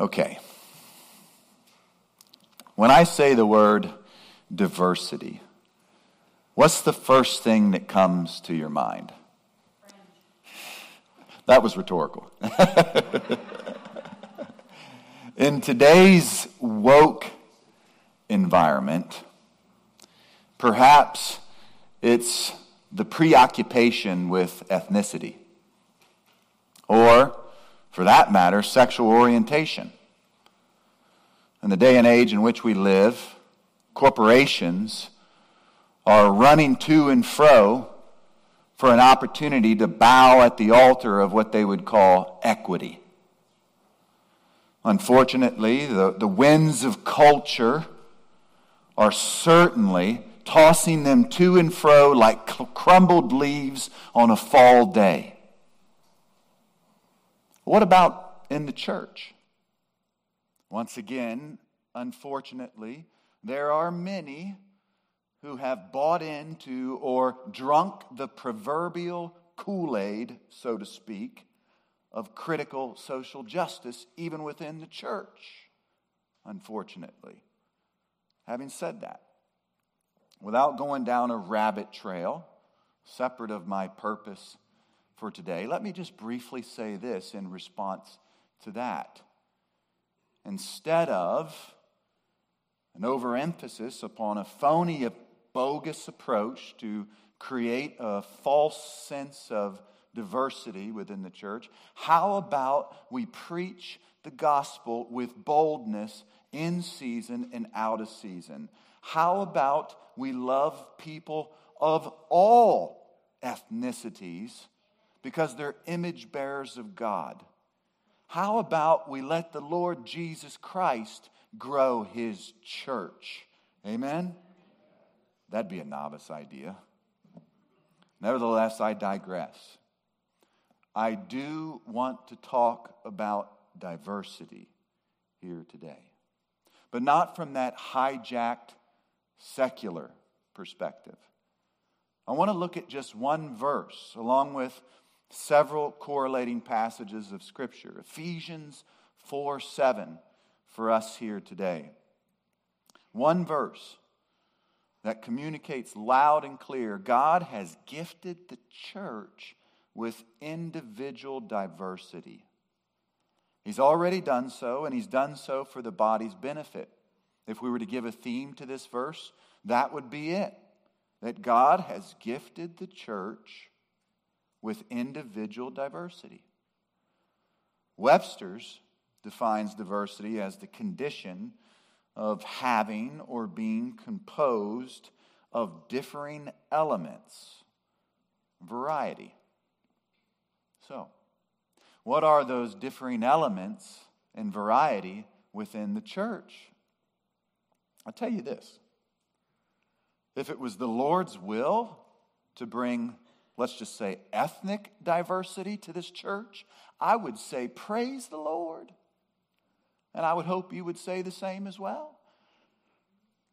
Okay. When I say the word diversity, what's the first thing that comes to your mind? That was rhetorical. In today's woke environment, perhaps it's the preoccupation with ethnicity, or, for that matter, sexual orientation. In the day and age in which we live, corporations are running to and fro for an opportunity to bow at the altar of what they would call equity. Unfortunately, the, the winds of culture are certainly tossing them to and fro like crumbled leaves on a fall day. What about in the church? Once again, unfortunately, there are many who have bought into or drunk the proverbial Kool Aid, so to speak, of critical social justice, even within the church, unfortunately. Having said that, without going down a rabbit trail, separate of my purpose for today, let me just briefly say this in response to that. Instead of an overemphasis upon a phony, a bogus approach to create a false sense of diversity within the church, how about we preach the gospel with boldness in season and out of season? How about we love people of all ethnicities because they're image bearers of God? How about we let the Lord Jesus Christ grow his church? Amen? That'd be a novice idea. Nevertheless, I digress. I do want to talk about diversity here today, but not from that hijacked secular perspective. I want to look at just one verse along with several correlating passages of Scripture. Ephesians 4 7 for us here today. One verse that communicates loud and clear God has gifted the church with individual diversity. He's already done so, and he's done so for the body's benefit. If we were to give a theme to this verse, that would be it that God has gifted the church with individual diversity. Webster's defines diversity as the condition of having or being composed of differing elements, variety. So, what are those differing elements and variety within the church? I'll tell you this. If it was the Lord's will to bring, let's just say, ethnic diversity to this church, I would say, Praise the Lord. And I would hope you would say the same as well.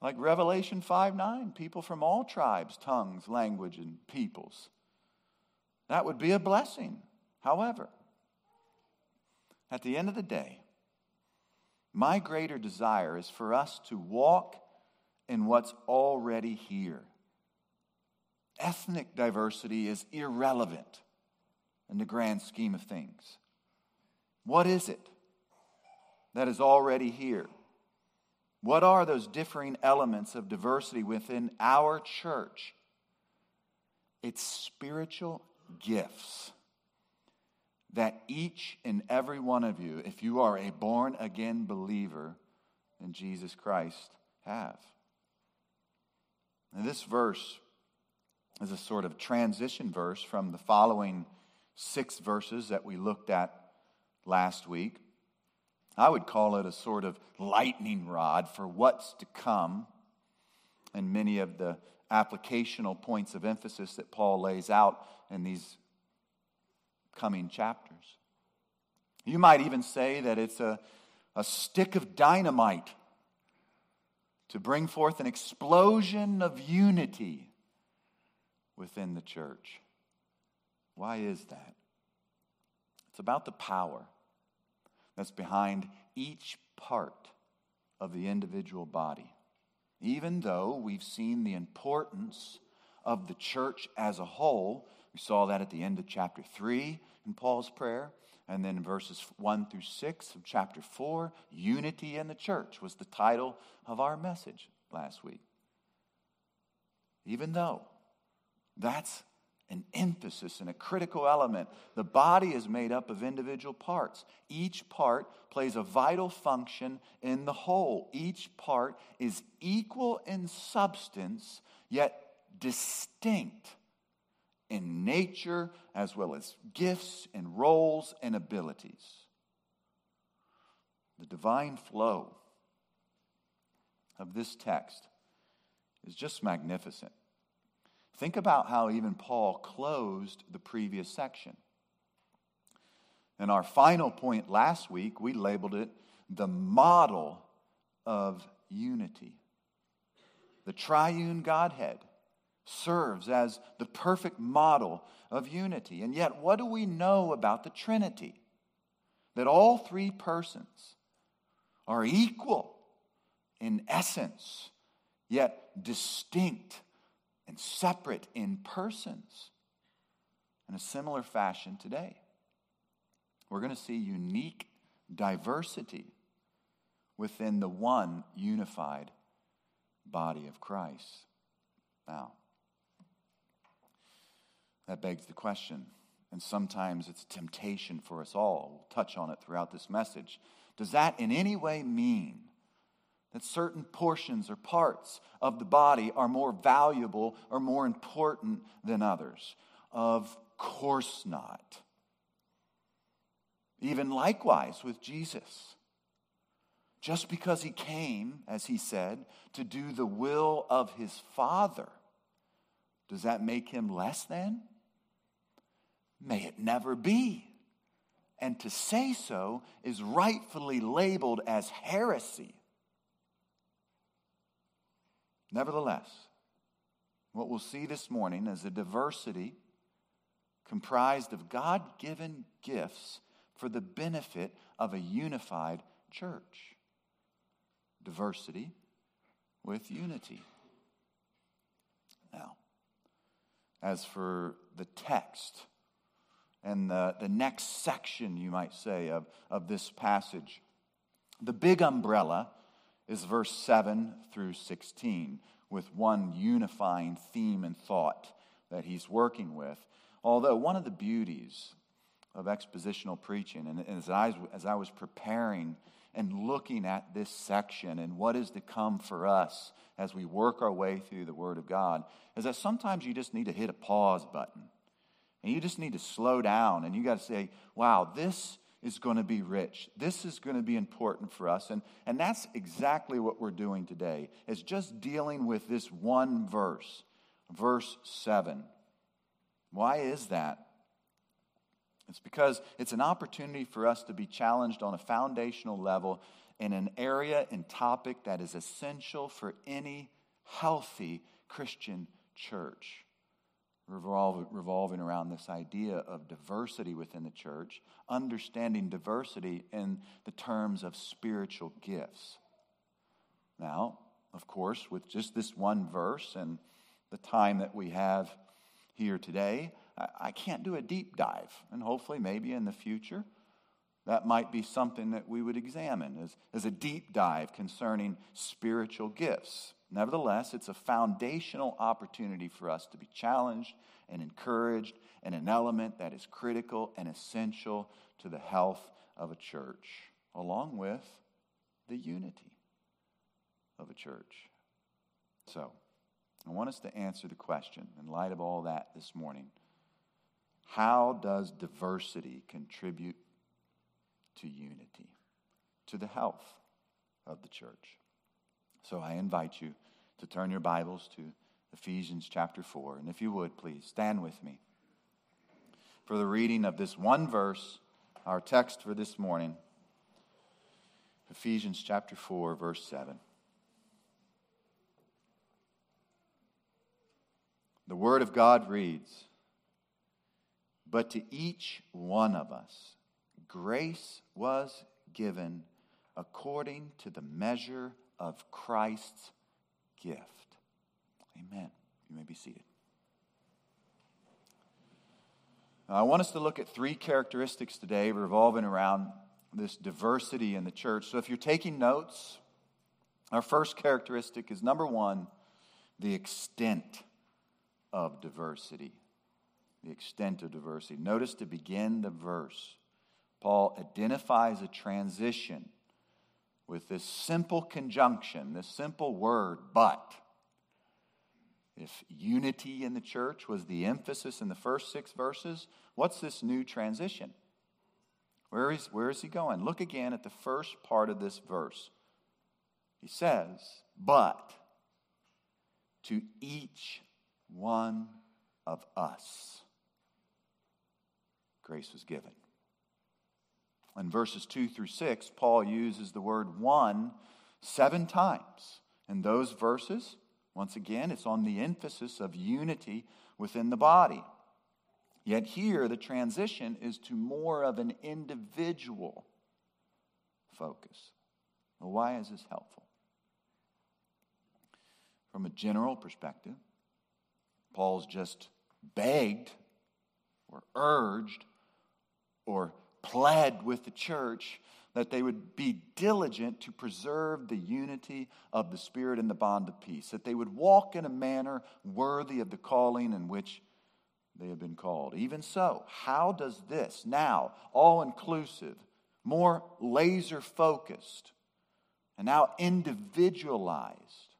Like Revelation 5 9, people from all tribes, tongues, language, and peoples. That would be a blessing. However, at the end of the day, my greater desire is for us to walk in what's already here. Ethnic diversity is irrelevant in the grand scheme of things. What is it that is already here? What are those differing elements of diversity within our church? It's spiritual gifts that each and every one of you, if you are a born again believer in Jesus Christ, have. And this verse is a sort of transition verse from the following six verses that we looked at last week. I would call it a sort of lightning rod for what's to come and many of the applicational points of emphasis that Paul lays out in these coming chapters. You might even say that it's a, a stick of dynamite to bring forth an explosion of unity within the church. Why is that? It's about the power. that's behind each part of the individual body. Even though we've seen the importance of the church as a whole, we saw that at the end of chapter 3 in Paul's prayer. And then in verses 1 through 6 of chapter 4, Unity in the Church was the title of our message last week. Even though that's an emphasis and a critical element. The body is made up of individual parts. Each part plays a vital function in the whole. Each part is equal in substance, yet distinct in nature, as well as gifts and roles and abilities. The divine flow of this text is just magnificent. Think about how even Paul closed the previous section. And our final point last week, we labeled it the model of unity. The triune Godhead serves as the perfect model of unity. And yet, what do we know about the Trinity? That all three persons are equal in essence, yet distinct and separate in persons. In a similar fashion today, we're going to see unique diversity within the one unified body of Christ. Now, that begs the question, and sometimes it's a temptation for us all. We'll touch on it throughout this message. Does that in any way mean that certain portions or parts of the body are more valuable or more important than others? Of course not. Even likewise with Jesus. Just because he came, as he said, to do the will of his Father, does that make him less than? May it never be. And to say so is rightfully labeled as heresy. Nevertheless, what we'll see this morning is a diversity comprised of God given gifts for the benefit of a unified church. Diversity with unity. Now, as for the text, and the, the next section, you might say, of, of this passage. The big umbrella is verse 7 through 16, with one unifying theme and thought that he's working with. Although, one of the beauties of expositional preaching, and as I, as I was preparing and looking at this section and what is to come for us as we work our way through the Word of God, is that sometimes you just need to hit a pause button and you just need to slow down and you got to say, wow, this is going to be rich. This is going to be important for us. And, and that's exactly what we're doing today, is just dealing with this one verse, verse 7. Why is that? It's because it's an opportunity for us to be challenged on a foundational level in an area and topic that is essential for any healthy Christian church revolving around this idea of diversity within the church, understanding diversity in the terms of spiritual gifts. Now, of course, with just this one verse and the time that we have here today, I can't do a deep dive. And hopefully, maybe in the future, that might be something that we would examine as, as a deep dive concerning spiritual gifts. Nevertheless, it's a foundational opportunity for us to be challenged and encouraged and an element that is critical and essential to the health of a church, along with the unity of a church. So, I want us to answer the question in light of all that this morning. How does diversity contribute to unity, to the health of the church? So I invite you to turn your Bibles to Ephesians chapter 4. And if you would, please stand with me for the reading of this one verse, our text for this morning. Ephesians chapter 4, verse 7. The Word of God reads But to each one of us, grace was given according to the measure of Christ's gift. Amen. You may be seated. Now, I want us to look at three characteristics today revolving around this diversity in the church. So if you're taking notes, our first characteristic is number one, the extent of diversity. The extent of diversity. Notice to begin the verse, Paul identifies a transition with this simple conjunction, this simple word, but. If unity in the church was the emphasis in the first six verses, what's this new transition? Where is, where is he going? Look again at the first part of this verse. He says, But to each one of us, grace was given. In verses 2 through 6, Paul uses the word one seven times. In those verses, once again, it's on the emphasis of unity within the body. Yet here, the transition is to more of an individual focus. Well, why is this helpful? From a general perspective, Paul's just begged or urged or pled with the church that they would be diligent to preserve the unity of the Spirit in the bond of peace, that they would walk in a manner worthy of the calling in which they have been called. Even so, how does this now, all inclusive, more laser focused, and now individualized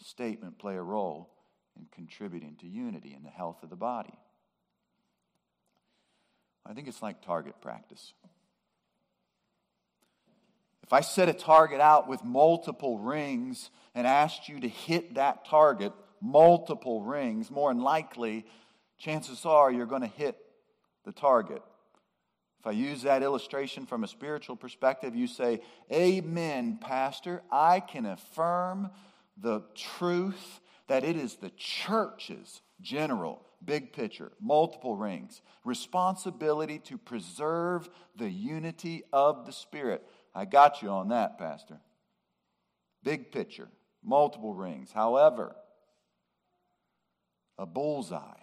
statement play a role in contributing to unity and the health of the body? I think it's like target practice. If I set a target out with multiple rings and asked you to hit that target multiple rings, more than likely, chances are you're going to hit the target. If I use that illustration from a spiritual perspective, you say, Amen, Pastor. I can affirm the truth that it is the church's general big picture, multiple rings, responsibility to preserve the unity of the Spirit. I got you on that, Pastor. Big picture, multiple rings. However, a bullseye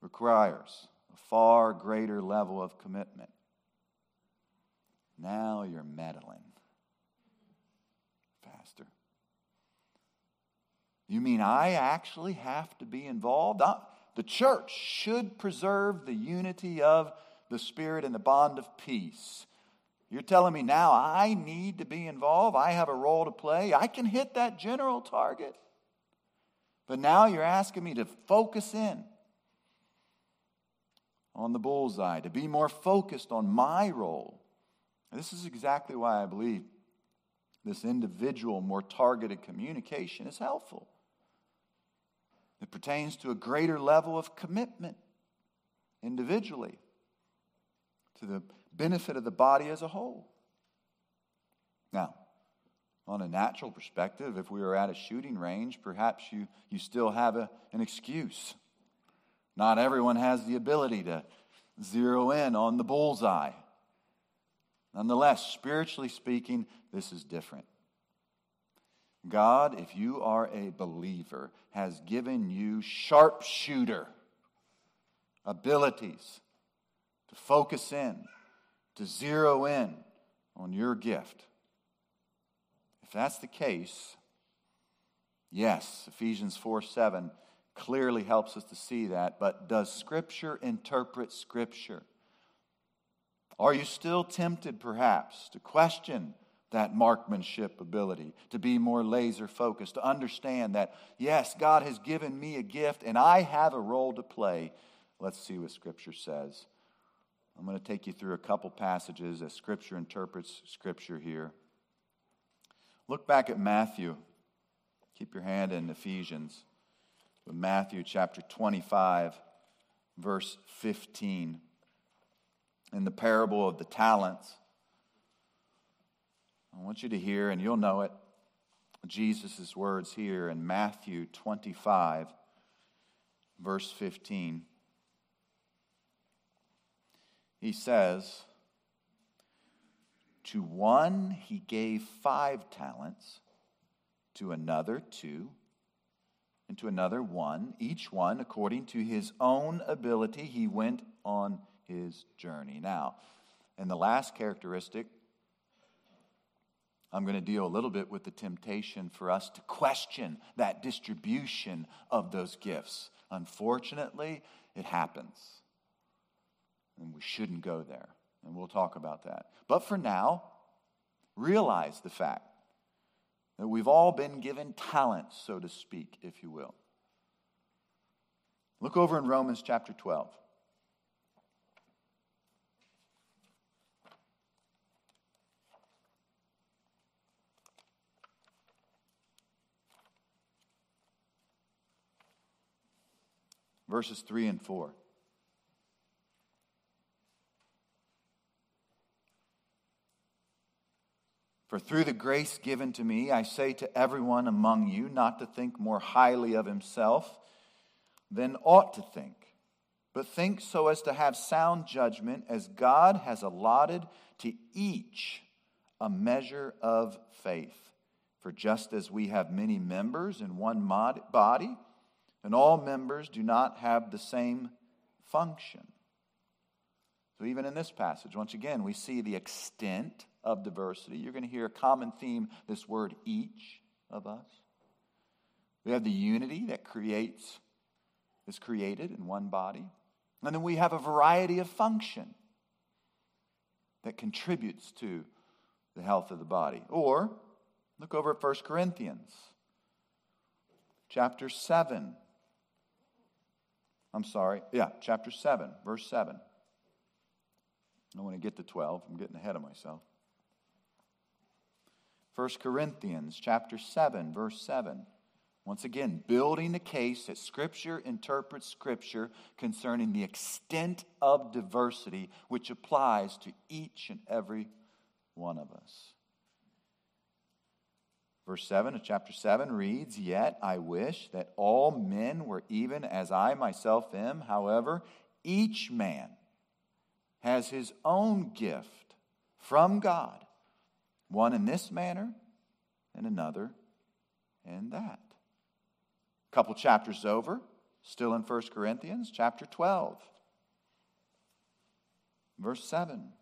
requires a far greater level of commitment. Now you're meddling, Pastor. You mean I actually have to be involved? I, the church should preserve the unity of the Spirit and the bond of peace. You're telling me now I need to be involved? I have a role to play? I can hit that general target. But now you're asking me to focus in on the bullseye, to be more focused on my role. And this is exactly why I believe this individual, more targeted communication is helpful. It pertains to a greater level of commitment individually to the benefit of the body as a whole. Now, on a natural perspective, if we were at a shooting range, perhaps you, you still have a, an excuse. Not everyone has the ability to zero in on the bullseye. Nonetheless, spiritually speaking, this is different. God, if you are a believer, has given you sharpshooter abilities to focus in, to zero in on your gift. If that's the case, yes, Ephesians 4 7 clearly helps us to see that, but does Scripture interpret Scripture? Are you still tempted, perhaps, to question that marksmanship ability, to be more laser focused, to understand that, yes, God has given me a gift and I have a role to play. Let's see what Scripture says. I'm going to take you through a couple passages as Scripture interprets Scripture here. Look back at Matthew. Keep your hand in Ephesians. Matthew chapter 25, verse 15. In the parable of the talents, I want you to hear, and you'll know it, Jesus' words here in Matthew 25, verse 15. He says, To one he gave five talents, to another two, and to another one, each one according to his own ability. He went on his journey. Now, and the last characteristic, I'm going to deal a little bit with the temptation for us to question that distribution of those gifts. Unfortunately, it happens. And we shouldn't go there. And we'll talk about that. But for now, realize the fact that we've all been given talents, so to speak, if you will. Look over in Romans chapter 12. Verses 3 and 4. For through the grace given to me, I say to everyone among you not to think more highly of himself than ought to think, but think so as to have sound judgment, as God has allotted to each a measure of faith. For just as we have many members in one body, and all members do not have the same function. So, even in this passage, once again, we see the extent of diversity. You're going to hear a common theme this word, each of us. We have the unity that creates, is created in one body. And then we have a variety of function that contributes to the health of the body. Or look over at 1 Corinthians chapter 7. I'm sorry. Yeah, chapter 7, verse 7. I want to get to 12. I'm getting ahead of myself. 1 Corinthians chapter 7 verse 7. Once again, building the case that Scripture interprets Scripture concerning the extent of diversity which applies to each and every one of us. Verse 7 of chapter 7 reads, Yet I wish that all men were even as I myself am. However, each man has his own gift from God one in this manner and another in that. A couple chapters over, still in 1 Corinthians, chapter 12, verse 7.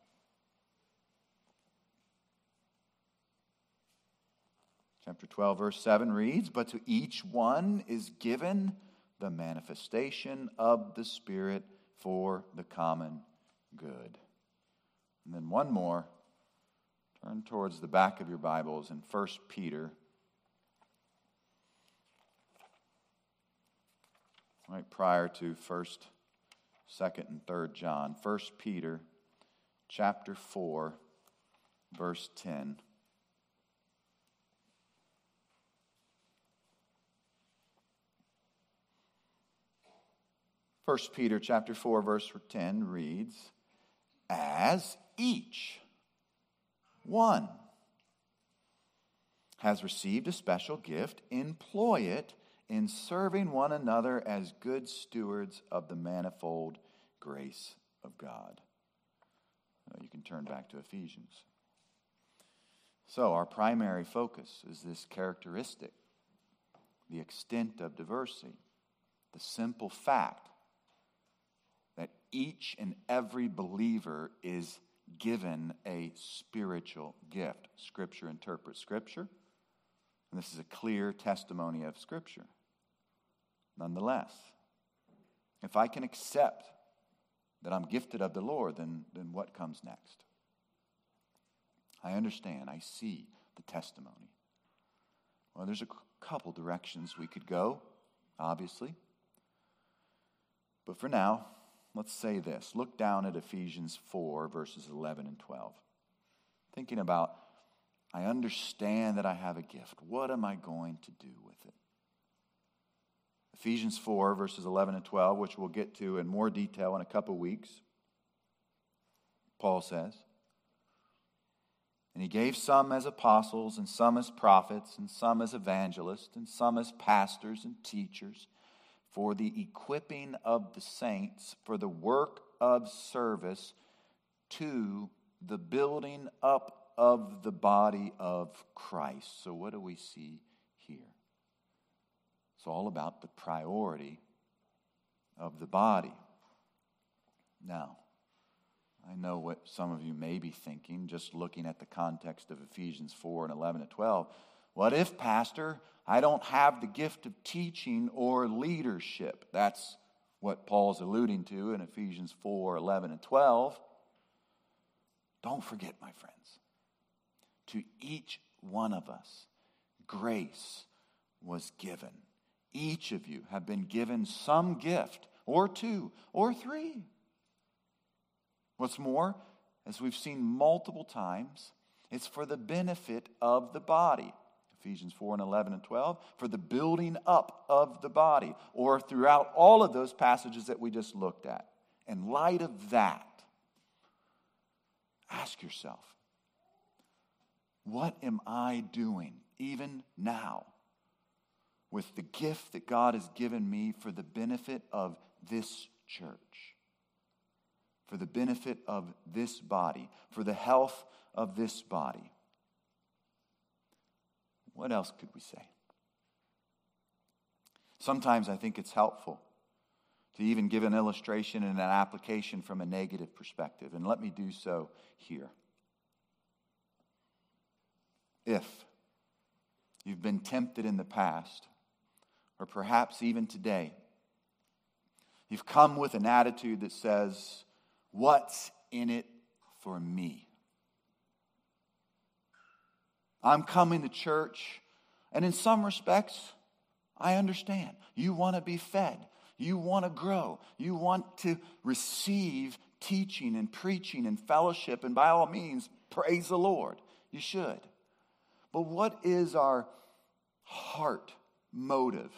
Chapter 12, verse 7 reads, But to each one is given the manifestation of the Spirit for the common good. And then one more Turn towards the back of your Bibles in 1 Peter. Right prior to 1st, 2nd, and 3rd John. 1 Peter chapter 4, verse 10. First Peter chapter 4 verse 10 reads as each one has received a special gift, employ it in serving one another as good stewards of the manifold grace of God. You can turn back to Ephesians. So, our primary focus is this characteristic the extent of diversity, the simple fact each and every believer is given a spiritual gift. Scripture interprets Scripture, and this is a clear testimony of Scripture. Nonetheless, if I can accept that I'm gifted of the Lord, then, then what comes next? I understand, I see the testimony. Well, there's a couple directions we could go, obviously. But for now, let's say this. Look down at Ephesians 4, verses 11 and 12. Thinking about, I understand that I have a gift. What am I going to do with it? Ephesians 4, verses 11 and 12, which we'll get to in more detail in a couple weeks. Paul says, And he gave some as apostles, and some as prophets, and some as evangelists, and some as pastors and teachers for the equipping of the saints for the work of service to the building up of the body of Christ. So, what do we see here? It's all about the priority of the body. Now, I know what some of you may be thinking, just looking at the context of Ephesians 4 and 11 and 12. What if, Pastor, I don't have the gift of teaching or leadership? That's what Paul's alluding to in Ephesians 4 11 and 12. Don't forget, my friends, to each one of us, grace was given. Each of you have been given some gift, or two, or three. What's more, as we've seen multiple times, it's for the benefit of the body. Ephesians 4 and 11 and 12, for the building up of the body, or throughout all of those passages that we just looked at. In light of that, ask yourself, what am I doing even now with the gift that God has given me for the benefit of this church? For the benefit of this body, for the health of this body. What else could we say? Sometimes I think it's helpful to even give an illustration and an application from a negative perspective, and let me do so here. If you've been tempted in the past, or perhaps even today, you've come with an attitude that says, What's in it for me? I'm coming to church, and in some respects, I understand. You want to be fed, you want to grow, you want to receive teaching and preaching and fellowship, and by all means, praise the Lord. You should. But what is our heart motive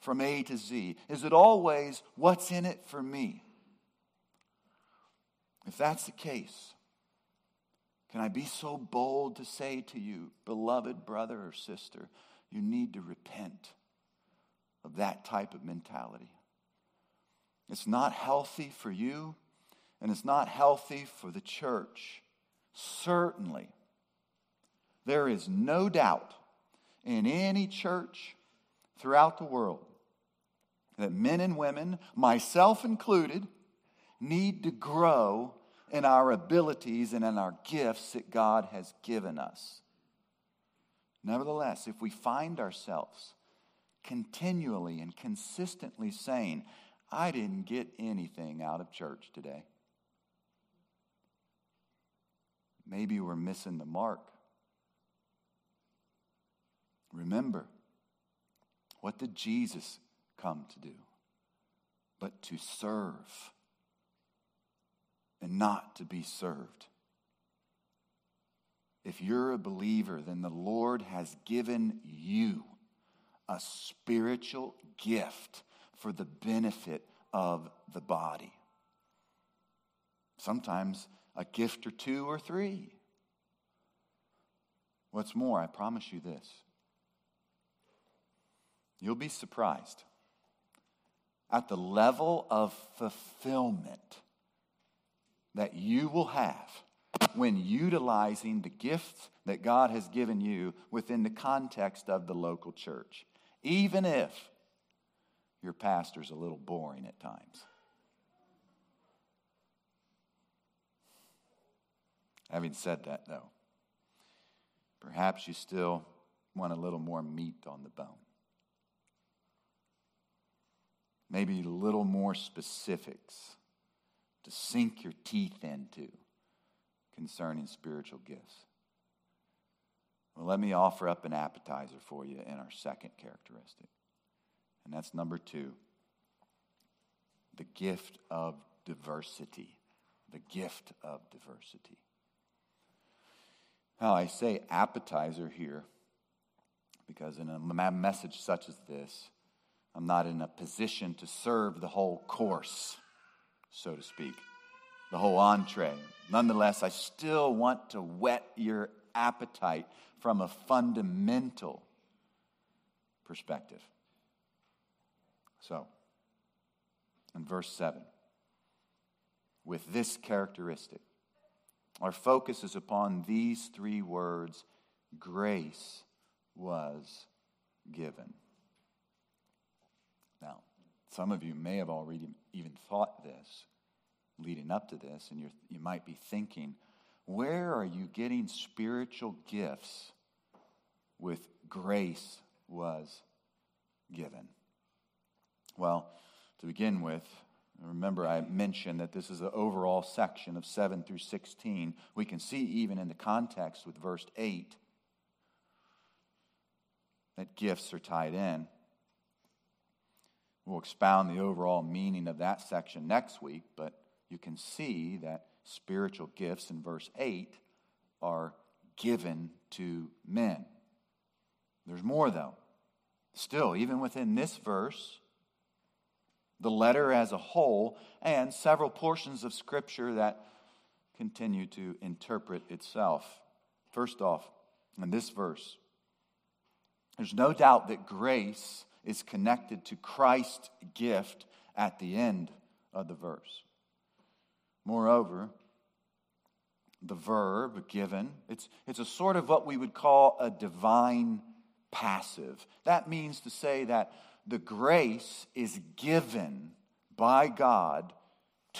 from A to Z? Is it always what's in it for me? If that's the case, can I be so bold to say to you, beloved brother or sister, you need to repent of that type of mentality? It's not healthy for you, and it's not healthy for the church. Certainly, there is no doubt in any church throughout the world that men and women, myself included, need to grow in our abilities and in our gifts that God has given us. Nevertheless, if we find ourselves continually and consistently saying, I didn't get anything out of church today, maybe we're missing the mark. Remember, what did Jesus come to do? But to serve and not to be served. If you're a believer, then the Lord has given you a spiritual gift for the benefit of the body. Sometimes a gift or two or three. What's more, I promise you this you'll be surprised at the level of fulfillment that you will have when utilizing the gifts that God has given you within the context of the local church, even if your pastor's a little boring at times. Having said that, though, perhaps you still want a little more meat on the bone. Maybe a little more specifics to sink your teeth into concerning spiritual gifts. Well, let me offer up an appetizer for you in our second characteristic. And that's number two the gift of diversity. The gift of diversity. Now, I say appetizer here because in a message such as this, I'm not in a position to serve the whole course so to speak, the whole entree. Nonetheless, I still want to whet your appetite from a fundamental perspective. So, in verse 7, with this characteristic, our focus is upon these three words grace was given. Now, some of you may have already even thought this leading up to this, and you you might be thinking, where are you getting spiritual gifts with grace was given? Well, to begin with, remember I mentioned that this is the overall section of 7 through 16. We can see even in the context with verse 8 that gifts are tied in. We'll expound the overall meaning of that section next week, but you can see that spiritual gifts in verse 8 are given to men. There's more, though. Still, even within this verse, the letter as a whole, and several portions of Scripture that continue to interpret itself. First off, in this verse, there's no doubt that grace is connected to Christ's gift at the end of the verse. Moreover, the verb given, it's, it's a sort of what we would call a divine passive. That means to say that the grace is given by God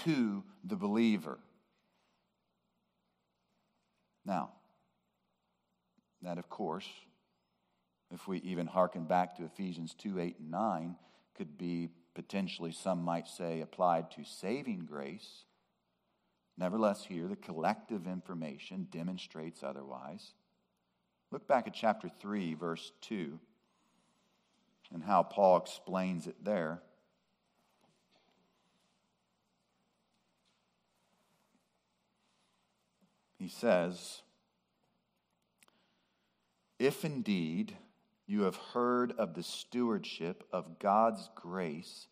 to the believer. Now, that of course, if we even hearken back to Ephesians 2 8 and 9, could be potentially, some might say, applied to saving grace. Nevertheless, here the collective information demonstrates otherwise. Look back at chapter 3, verse 2 and how Paul explains it there. He says, If indeed you have heard of the stewardship of God's grace,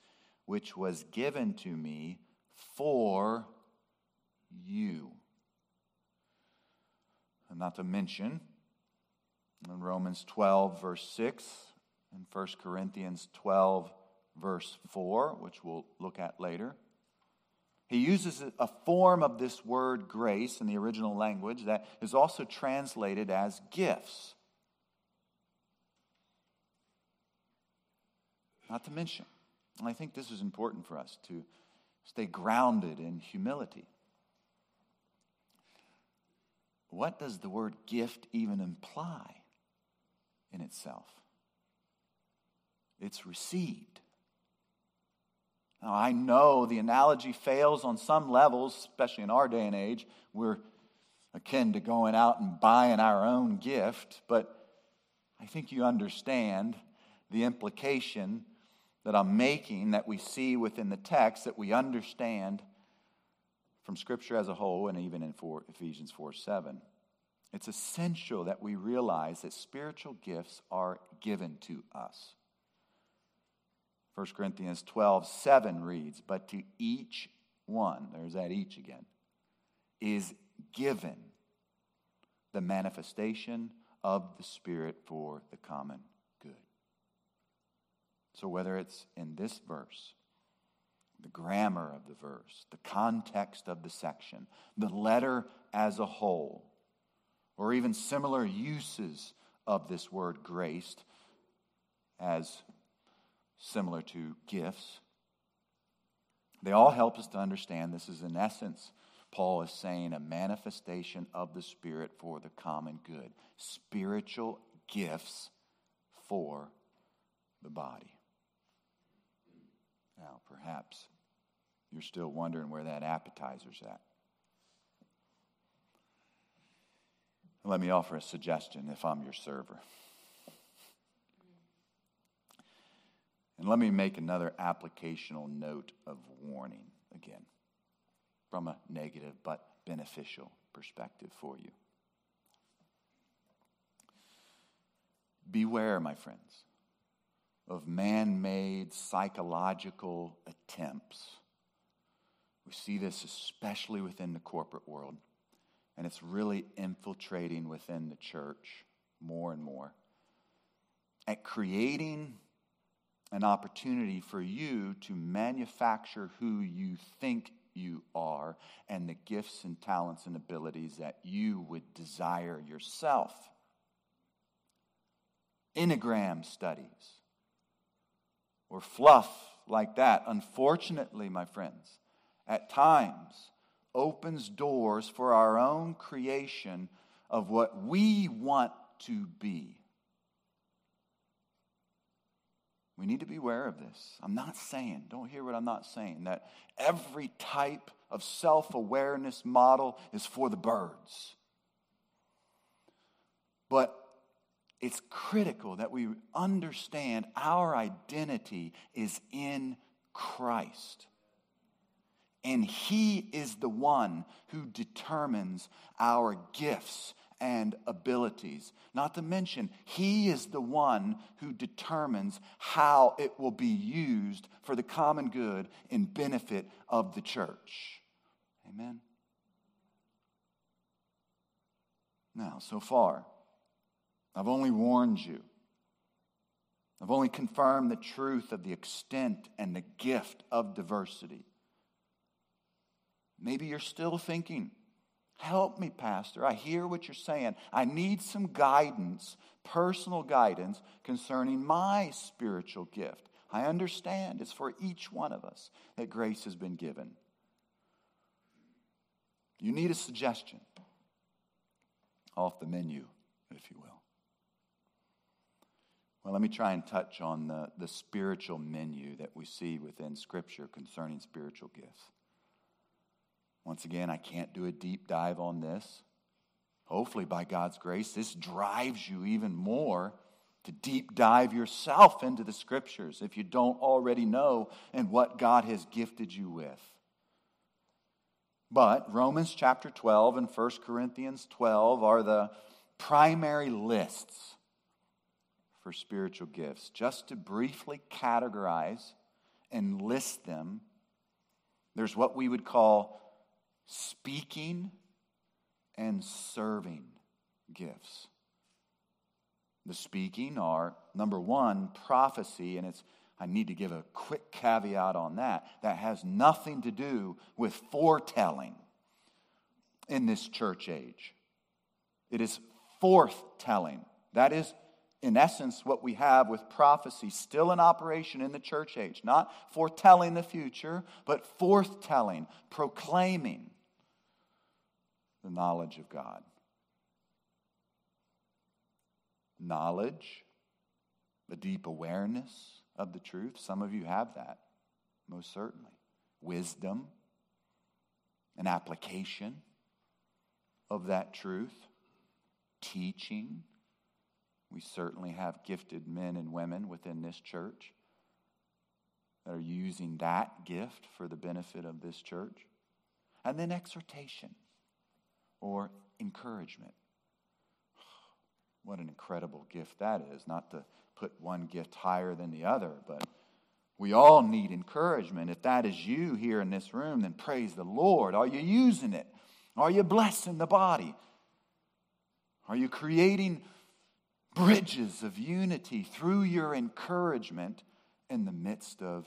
which was given to me for you. And not to mention, in Romans 12, verse 6, in 1 Corinthians 12, verse 4, which we'll look at later. He uses a form of this word grace in the original language that is also translated as gifts. Not to mention, and I think this is important for us to stay grounded in humility. What does the word gift even imply in itself? it's received. Now, I know the analogy fails on some levels, especially in our day and age. We're akin to going out and buying our own gift, but I think you understand the implication that I'm making that we see within the text that we understand from Scripture as a whole and even in four, Ephesians 4 7. It's essential that we realize that spiritual gifts are given to us. 1 Corinthians 12, 7 reads, But to each one, there's that each again, is given the manifestation of the Spirit for the common. So, whether it's in this verse, the grammar of the verse, the context of the section, the letter as a whole, or even similar uses of this word graced as similar to gifts. They all help us to understand this is, in essence, Paul is saying a manifestation of the Spirit for the common good. Spiritual gifts for the body. Now, perhaps you're still wondering where that appetizer's at. Let me offer a suggestion if I'm your server. And let me make another applicational note of warning again from a negative but beneficial perspective for you. Beware, my friends, of man made psychological attempts. We see this especially within the corporate world, and it's really infiltrating within the church more and more at creating an opportunity for you to manufacture who you think you are and the gifts and talents and abilities that you would desire yourself. Enneagram studies or fluff like that, unfortunately, my friends, at times opens doors for our own creation of what we want to be. We need to be aware of this. I'm not saying, don't hear what I'm not saying, that every type of self awareness model is for the birds. But it's critical that we understand our identity is in Christ. And He is the one who determines our gifts and abilities. Not to mention, He is the one who determines how it will be used for the common good and benefit of the church. Amen. Now, so far, I've only warned you. I've only confirmed the truth of the extent and the gift of diversity. Maybe you're still thinking, help me, Pastor. I hear what you're saying. I need some guidance, personal guidance concerning my spiritual gift. I understand it's for each one of us that grace has been given. You need a suggestion off the menu, if you will. Well, let me try and touch on the, the spiritual menu that we see within Scripture concerning spiritual gifts. Once again, I can't do a deep dive on this. Hopefully, by God's grace, this drives you even more to deep dive yourself into the Scriptures if you don't already know and what God has gifted you with. But Romans chapter 12 and 1 Corinthians 12 are the primary lists for spiritual gifts. Just to briefly categorize and list them, there's what we would call speaking and serving gifts. The speaking are, number one, prophecy, and it's I need to give a quick caveat on that. That has nothing to do with foretelling in this church age. It is forthtelling. That is in essence, what we have with prophecy still in operation in the church age. Not foretelling the future, but forthtelling, proclaiming the knowledge of God. Knowledge, a deep awareness of the truth. Some of you have that, most certainly. Wisdom, an application of that truth, teaching we certainly have gifted men and women within this church that are using that gift for the benefit of this church. And then exhortation or encouragement. What an incredible gift that is. Not to put one gift higher than the other, but we all need encouragement. If that is you here in this room, then praise the Lord. Are you using it? Are you blessing the body? Are you creating bridges of unity through your encouragement in the midst of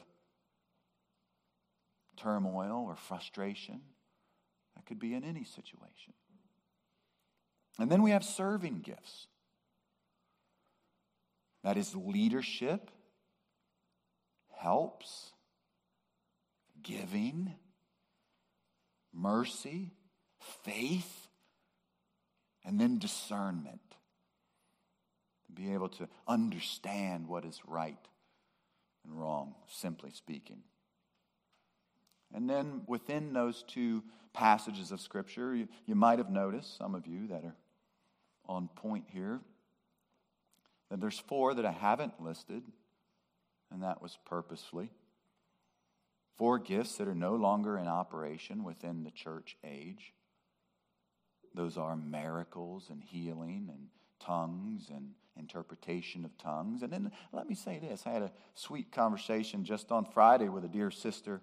turmoil or frustration. That could be in any situation. And then we have serving gifts. That is leadership, helps, giving, mercy, faith, and then discernment be able to understand what is right and wrong, simply speaking. And then within those two passages of Scripture, you, you might have noticed, some of you that are on point here, that there's four that I haven't listed, and that was purposefully. Four gifts that are no longer in operation within the church age. Those are miracles and healing and tongues and interpretation of tongues. And then let me say this I had a sweet conversation just on Friday with a dear sister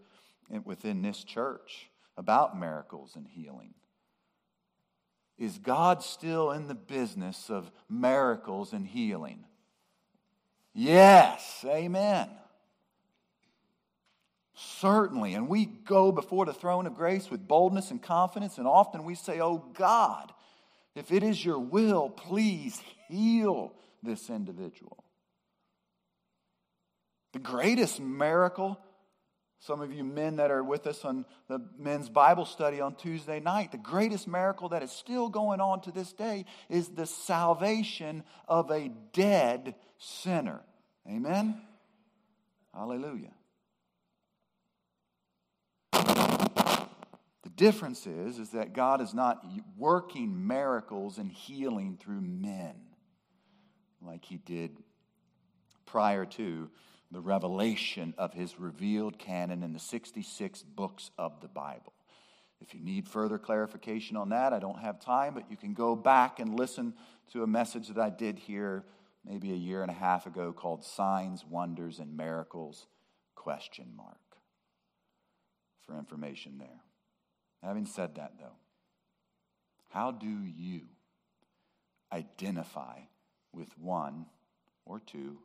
within this church about miracles and healing. Is God still in the business of miracles and healing? Yes, amen. Certainly. And we go before the throne of grace with boldness and confidence, and often we say, Oh God, if it is your will, please heal this individual. The greatest miracle, some of you men that are with us on the men's Bible study on Tuesday night, the greatest miracle that is still going on to this day is the salvation of a dead sinner. Amen? Hallelujah. Difference is, is that God is not working miracles and healing through men like he did prior to the revelation of his revealed canon in the 66 books of the Bible. If you need further clarification on that, I don't have time, but you can go back and listen to a message that I did here maybe a year and a half ago called Signs, Wonders, and Miracles question mark for information there. Having said that though, how do you identify with one or two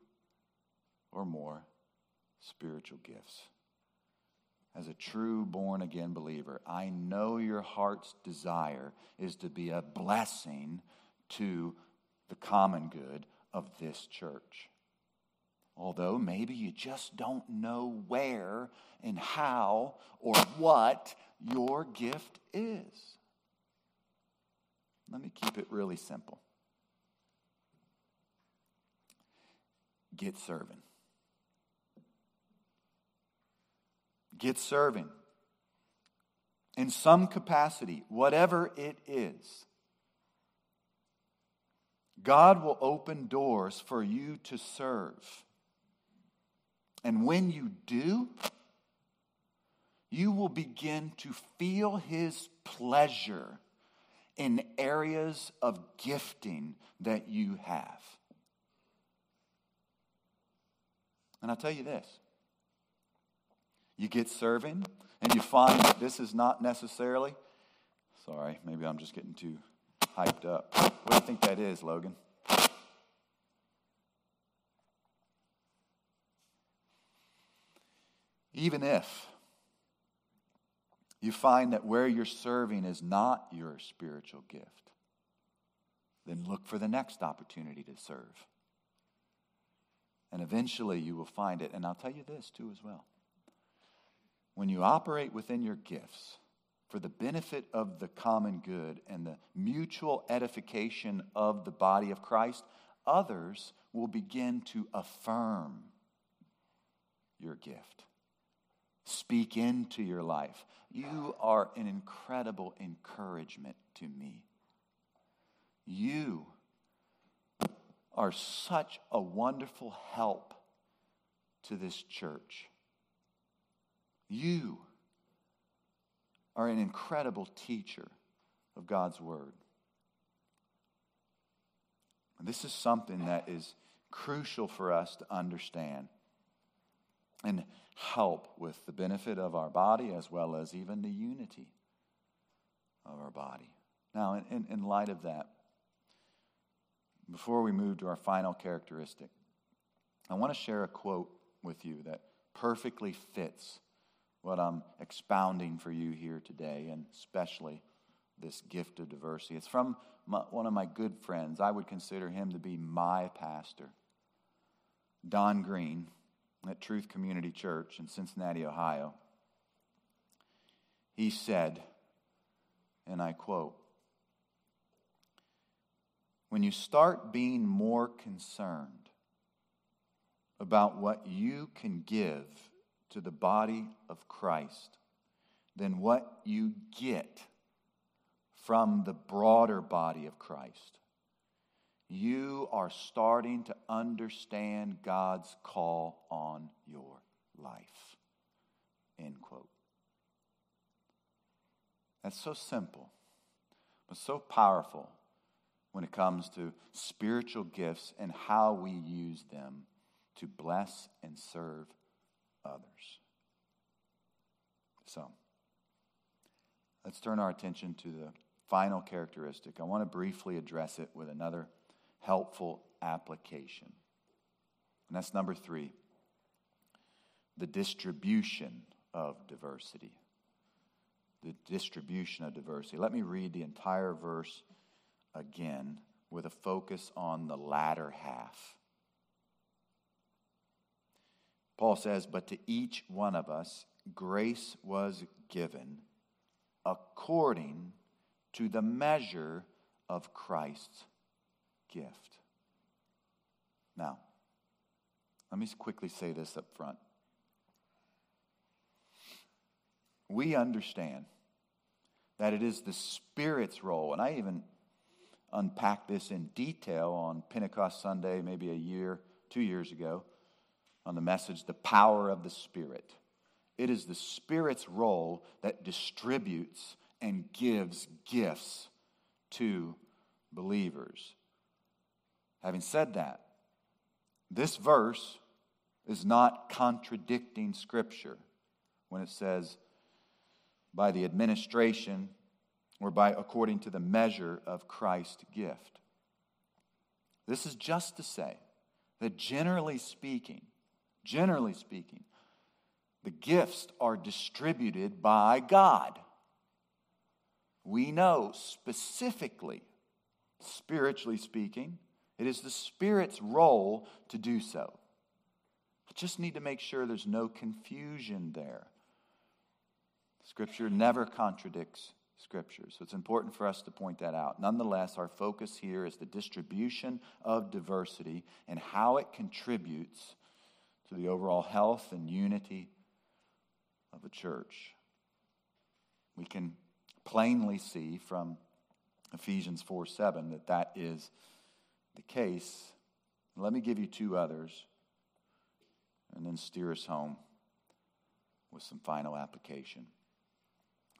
or more spiritual gifts? As a true born again believer, I know your heart's desire is to be a blessing to the common good of this church. Although maybe you just don't know where and how or what your gift is. Let me keep it really simple. Get serving. Get serving. In some capacity, whatever it is. God will open doors for you to serve. And when you do, you will begin to feel His pleasure in areas of gifting that you have. And I'll tell you this you get serving, and you find that this is not necessarily, sorry, maybe I'm just getting too hyped up. What do you think that is, Logan? Even if you find that where you're serving is not your spiritual gift, then look for the next opportunity to serve. And eventually you will find it. And I'll tell you this too, as well. When you operate within your gifts for the benefit of the common good and the mutual edification of the body of Christ, others will begin to affirm your gift speak into your life. You are an incredible encouragement to me. You are such a wonderful help to this church. You are an incredible teacher of God's Word. This is something that is crucial for us to understand. And help with the benefit of our body as well as even the unity of our body. Now, in, in, in light of that, before we move to our final characteristic, I want to share a quote with you that perfectly fits what I'm expounding for you here today, and especially this gift of diversity. It's from my, one of my good friends. I would consider him to be my pastor, Don Green at Truth Community Church in Cincinnati, Ohio. He said, and I quote, when you start being more concerned about what you can give to the body of Christ than what you get from the broader body of Christ, you are starting to understand God's call on your life. End quote. That's so simple, but so powerful when it comes to spiritual gifts and how we use them to bless and serve others. So, let's turn our attention to the final characteristic. I want to briefly address it with another helpful application. And that's number three the distribution of diversity. The distribution of diversity. Let me read the entire verse again with a focus on the latter half. Paul says, But to each one of us, grace was given according to the measure of Christ's gift. Now, let me quickly say this up front. We understand that it is the Spirit's role, and I even unpacked this in detail on Pentecost Sunday, maybe a year, two years ago, on the message, The Power of the Spirit. It is the Spirit's role that distributes and gives gifts to believers. Having said that, this verse is not contradicting Scripture when it says, by the administration or by according to the measure of Christ's gift. This is just to say that generally speaking, generally speaking, the gifts are distributed by God. We know specifically, spiritually speaking, it is the Spirit's role to do so. I just need to make sure there's no confusion there. Scripture never contradicts Scripture. So it's important for us to point that out. Nonetheless, our focus here is the distribution of diversity and how it contributes to the overall health and unity of the church. We can plainly see from Ephesians 4 7 that that is the case. Let me give you two others and then steer us home with some final application.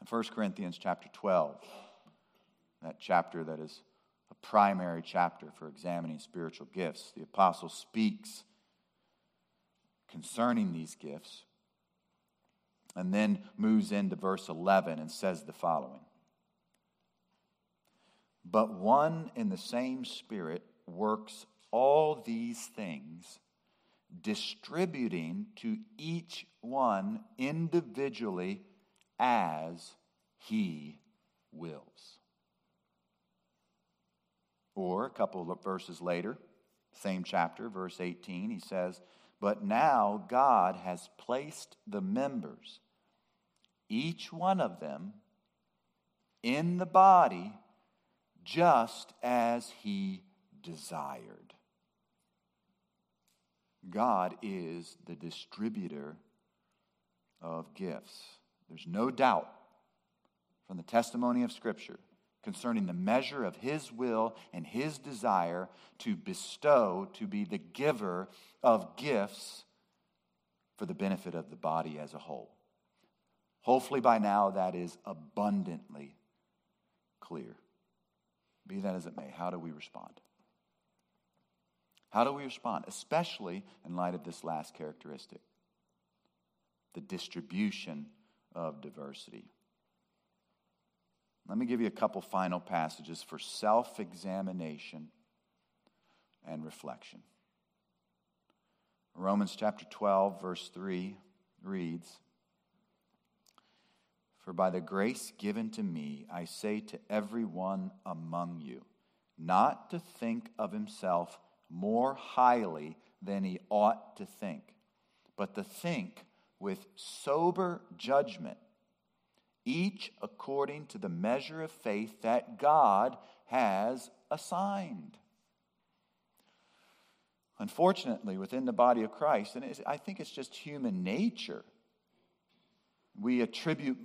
In 1 Corinthians chapter 12, that chapter that is a primary chapter for examining spiritual gifts, the apostle speaks concerning these gifts and then moves into verse 11 and says the following But one in the same Spirit works all these things, distributing to each one individually as he wills. Or a couple of verses later, same chapter, verse 18, he says, But now God has placed the members, each one of them, in the body just as he desired. God is the distributor of gifts. There's no doubt from the testimony of Scripture concerning the measure of His will and His desire to bestow, to be the giver of gifts for the benefit of the body as a whole. Hopefully, by now, that is abundantly clear. Be that as it may, how do we respond? How do we respond, especially in light of this last characteristic the distribution of diversity. Let me give you a couple final passages for self examination and reflection. Romans chapter 12, verse 3 reads For by the grace given to me, I say to everyone among you, not to think of himself more highly than he ought to think, but to think with sober judgment, each according to the measure of faith that God has assigned. Unfortunately, within the body of Christ, and I think it's just human nature, we attribute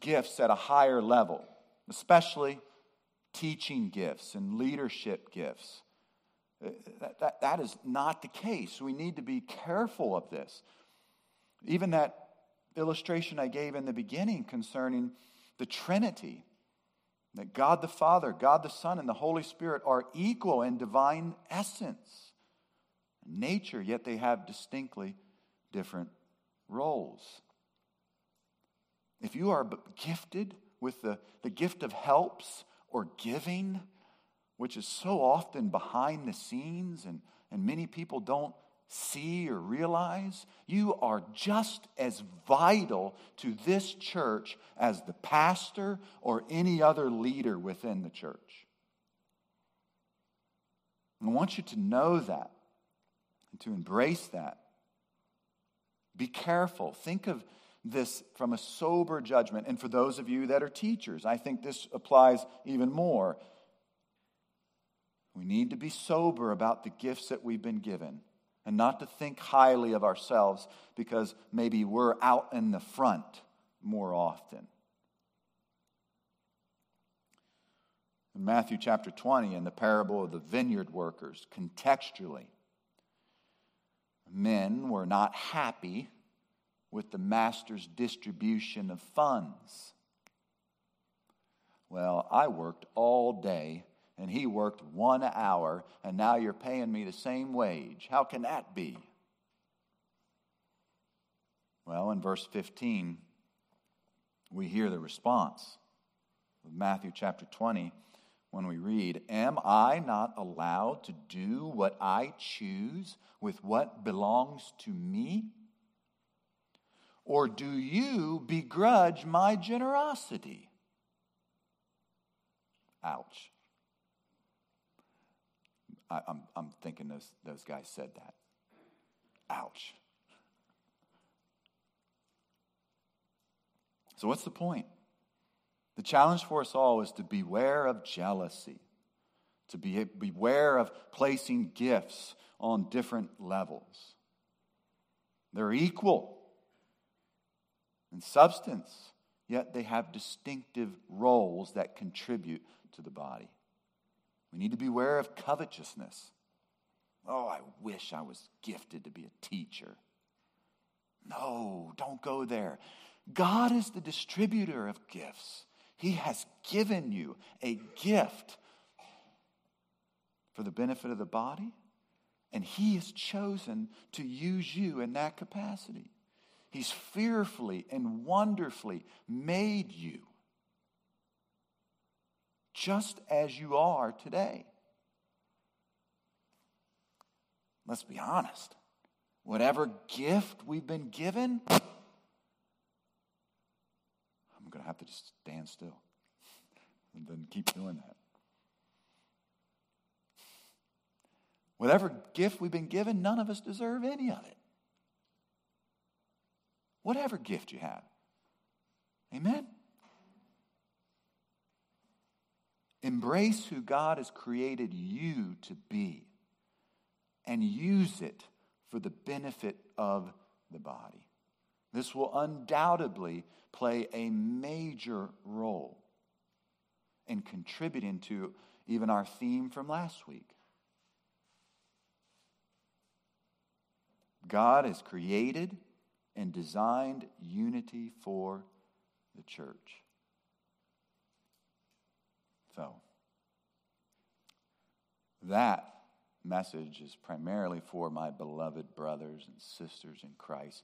gifts at a higher level, especially teaching gifts and leadership gifts. That, that, that is not the case. We need to be careful of this. Even that illustration I gave in the beginning concerning the Trinity that God the Father, God the Son, and the Holy Spirit are equal in divine essence, nature, yet they have distinctly different roles. If you are gifted with the, the gift of helps or giving, which is so often behind the scenes, and, and many people don't see or realize, you are just as vital to this church as the pastor or any other leader within the church. I want you to know that and to embrace that. Be careful. Think of this from a sober judgment. And for those of you that are teachers, I think this applies even more. We need to be sober about the gifts that we've been given and not to think highly of ourselves because maybe we're out in the front more often. In Matthew chapter 20, in the parable of the vineyard workers, contextually, men were not happy with the master's distribution of funds. Well, I worked all day and he worked one hour, and now you're paying me the same wage. How can that be? Well, in verse 15, we hear the response of Matthew chapter 20 when we read, Am I not allowed to do what I choose with what belongs to me? Or do you begrudge my generosity? Ouch. I, am I'm, I'm thinking those, those guys said that. Ouch. So, what's the point? The challenge for us all is to beware of jealousy, to be, beware of placing gifts on different levels. They're equal in substance, yet they have distinctive roles that contribute to the body. We need to beware of covetousness. Oh, I wish I was gifted to be a teacher. No, don't go there. God is the distributor of gifts. He has given you a gift for the benefit of the body, and He has chosen to use you in that capacity. He's fearfully and wonderfully made you just as you are today. Let's be honest. Whatever gift we've been given, I'm going to have to just stand still and then keep doing that. Whatever gift we've been given, none of us deserve any of it. Whatever gift you have. Amen? Embrace who God has created you to be and use it for the benefit of the body. This will undoubtedly play a major role in contributing to even our theme from last week. God has created and designed unity for the church. So, that message is primarily for my beloved brothers and sisters in Christ,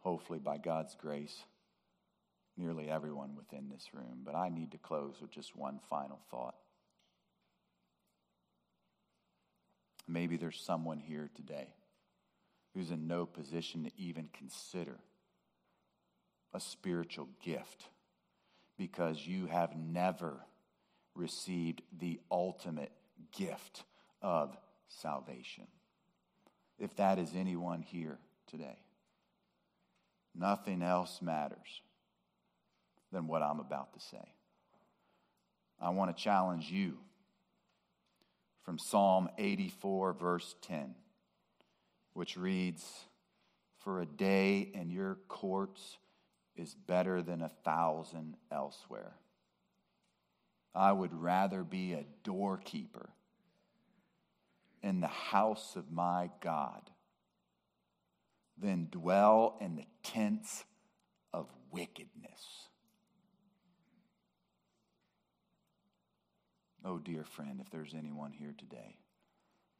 hopefully by God's grace, nearly everyone within this room. But I need to close with just one final thought. Maybe there's someone here today who's in no position to even consider a spiritual gift because you have never received the ultimate gift of salvation. If that is anyone here today, nothing else matters than what I'm about to say. I want to challenge you from Psalm 84, verse 10, which reads, For a day in your courts is better than a thousand elsewhere. I would rather be a doorkeeper in the house of my God than dwell in the tents of wickedness. Oh, dear friend, if there's anyone here today,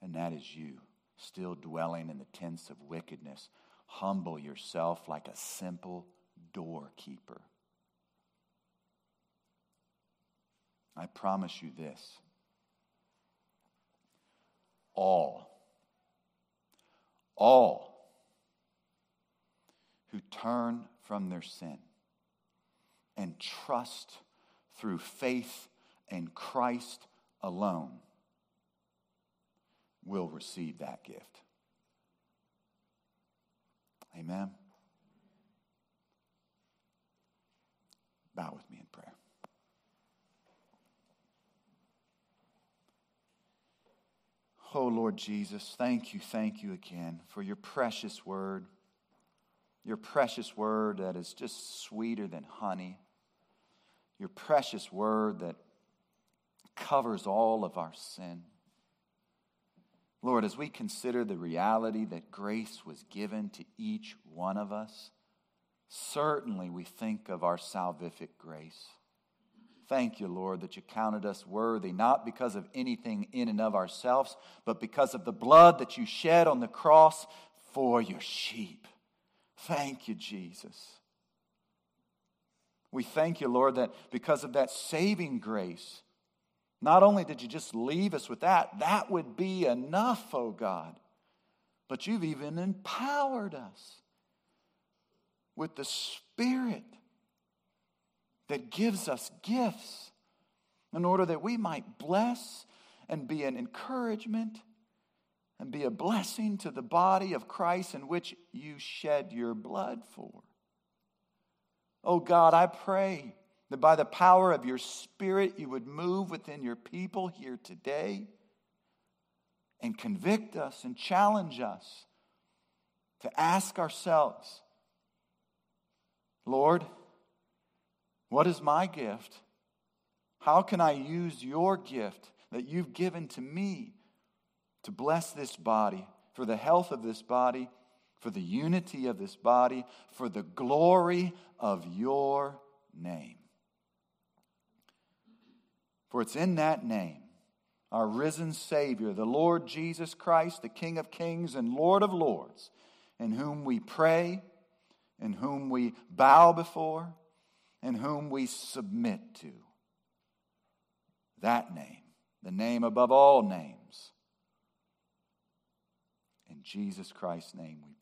and that is you, still dwelling in the tents of wickedness, humble yourself like a simple doorkeeper I promise you this all, all who turn from their sin and trust through faith in Christ alone will receive that gift. Amen. Bow with me in prayer. Oh, Lord Jesus, thank you, thank you again for your precious word. Your precious word that is just sweeter than honey. Your precious word that covers all of our sin. Lord, as we consider the reality that grace was given to each one of us, certainly we think of our salvific grace. Thank you, Lord, that you counted us worthy, not because of anything in and of ourselves, but because of the blood that you shed on the cross for your sheep. Thank you, Jesus. We thank you, Lord, that because of that saving grace, not only did you just leave us with that, that would be enough, oh God, but you've even empowered us with the Spirit that gives us gifts in order that we might bless and be an encouragement and be a blessing to the body of Christ in which you shed your blood for. Oh God, I pray that by the power of your Spirit, you would move within your people here today and convict us and challenge us to ask ourselves, Lord, what is my gift? How can I use your gift that you've given to me to bless this body, for the health of this body, for the unity of this body, for the glory of your name? For it's in that name, our risen Savior, the Lord Jesus Christ, the King of kings and Lord of lords, in whom we pray, in whom we bow before, in whom we submit to. That name, the name above all names. In Jesus Christ's name we.